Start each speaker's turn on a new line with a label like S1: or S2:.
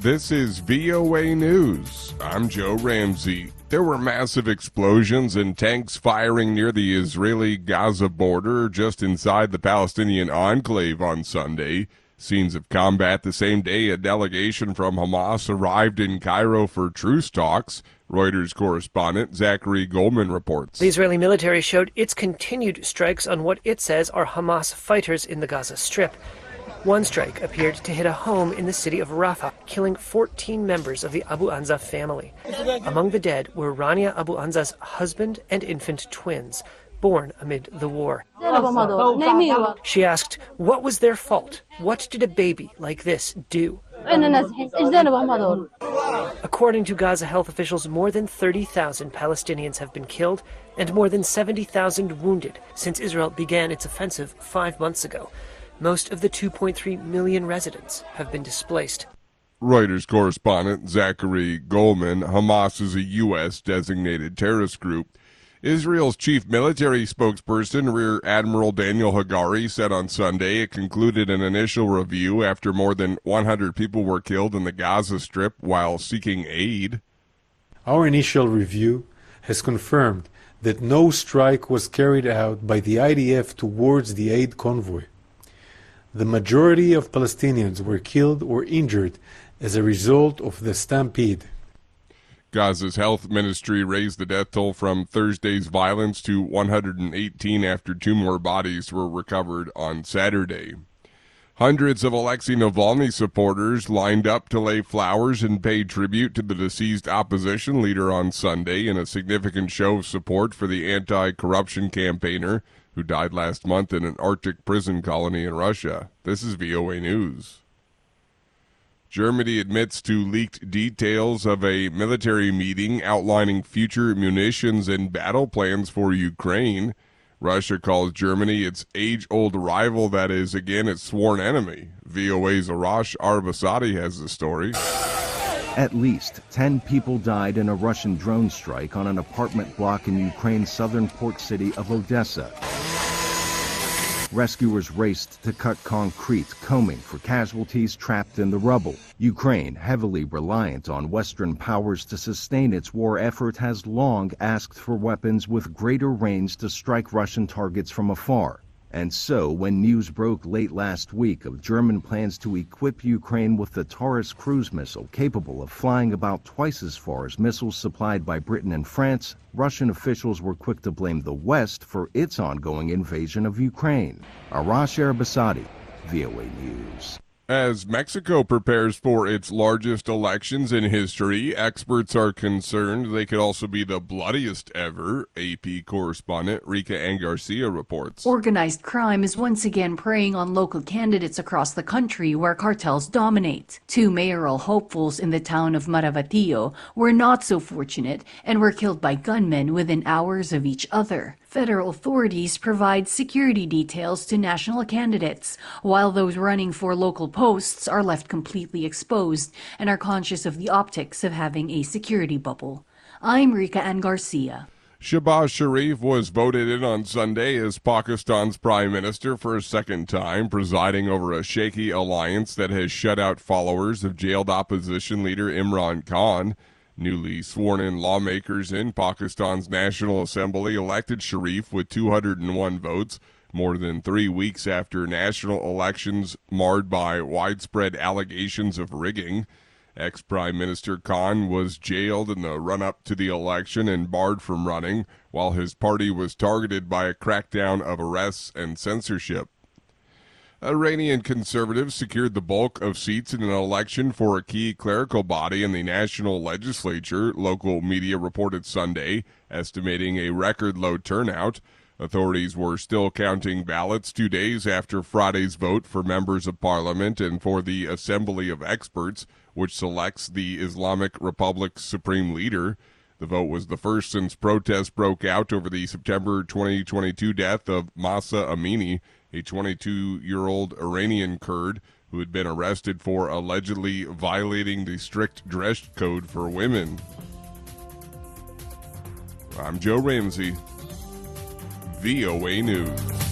S1: This is VOA News. I'm Joe Ramsey. There were massive explosions and tanks firing near the Israeli Gaza border just inside the Palestinian enclave on Sunday. Scenes of combat the same day a delegation from Hamas arrived in Cairo for truce talks. Reuters correspondent Zachary Goldman reports.
S2: The Israeli military showed its continued strikes on what it says are Hamas fighters in the Gaza Strip. One strike appeared to hit a home in the city of Rafah, killing 14 members of the Abu Anza family. Among the dead were Rania Abu Anza's husband and infant twins born amid the war. She asked, What was their fault? What did a baby like this do? According to Gaza health officials, more than 30,000 Palestinians have been killed and more than 70,000 wounded since Israel began its offensive five months ago. Most of the 2.3 million residents have been displaced.
S1: Reuters correspondent Zachary Goldman Hamas is a U.S. designated terrorist group Israel's chief military spokesperson, Rear Admiral Daniel Hagari, said on Sunday it concluded an initial review after more than 100 people were killed in the Gaza Strip while seeking aid.
S3: Our initial review has confirmed that no strike was carried out by the IDF towards the aid convoy. The majority of Palestinians were killed or injured as a result of the stampede.
S1: Gaza's health ministry raised the death toll from Thursday's violence to 118 after two more bodies were recovered on Saturday. Hundreds of Alexei Navalny supporters lined up to lay flowers and pay tribute to the deceased opposition leader on Sunday in a significant show of support for the anti corruption campaigner who died last month in an Arctic prison colony in Russia. This is VOA News. Germany admits to leaked details of a military meeting outlining future munitions and battle plans for Ukraine. Russia calls Germany its age old rival that is, again, its sworn enemy. VOA's Arash Arabasadi has the story.
S4: At least 10 people died in a Russian drone strike on an apartment block in Ukraine's southern port city of Odessa. Rescuers raced to cut concrete, combing for casualties trapped in the rubble. Ukraine, heavily reliant on Western powers to sustain its war effort, has long asked for weapons with greater range to strike Russian targets from afar. And so, when news broke late last week of German plans to equip Ukraine with the Taurus cruise missile capable of flying about twice as far as missiles supplied by Britain and France, Russian officials were quick to blame the West for its ongoing invasion of Ukraine. Arash Arabasadi, VOA News.
S1: As Mexico prepares for its largest elections in history, experts are concerned they could also be the bloodiest ever. AP correspondent Rika Ann Garcia reports.
S5: Organized crime is once again preying on local candidates across the country where cartels dominate. Two mayoral hopefuls in the town of Maravatío were not so fortunate and were killed by gunmen within hours of each other. Federal authorities provide security details to national candidates, while those running for local posts are left completely exposed and are conscious of the optics of having a security bubble. I'm Rika Ann Garcia.
S1: Shehbaz Sharif was voted in on Sunday as Pakistan's prime minister for a second time, presiding over a shaky alliance that has shut out followers of jailed opposition leader Imran Khan. Newly sworn in lawmakers in Pakistan's National Assembly elected Sharif with 201 votes, more than three weeks after national elections marred by widespread allegations of rigging. Ex Prime Minister Khan was jailed in the run up to the election and barred from running, while his party was targeted by a crackdown of arrests and censorship. Iranian conservatives secured the bulk of seats in an election for a key clerical body in the national legislature, local media reported Sunday, estimating a record low turnout. Authorities were still counting ballots two days after Friday's vote for members of parliament and for the Assembly of Experts, which selects the Islamic Republic's supreme leader. The vote was the first since protests broke out over the September 2022 death of Mahsa Amini a 22 year old Iranian Kurd who had been arrested for allegedly violating the strict dress code for women. I'm Joe Ramsey, VOA News.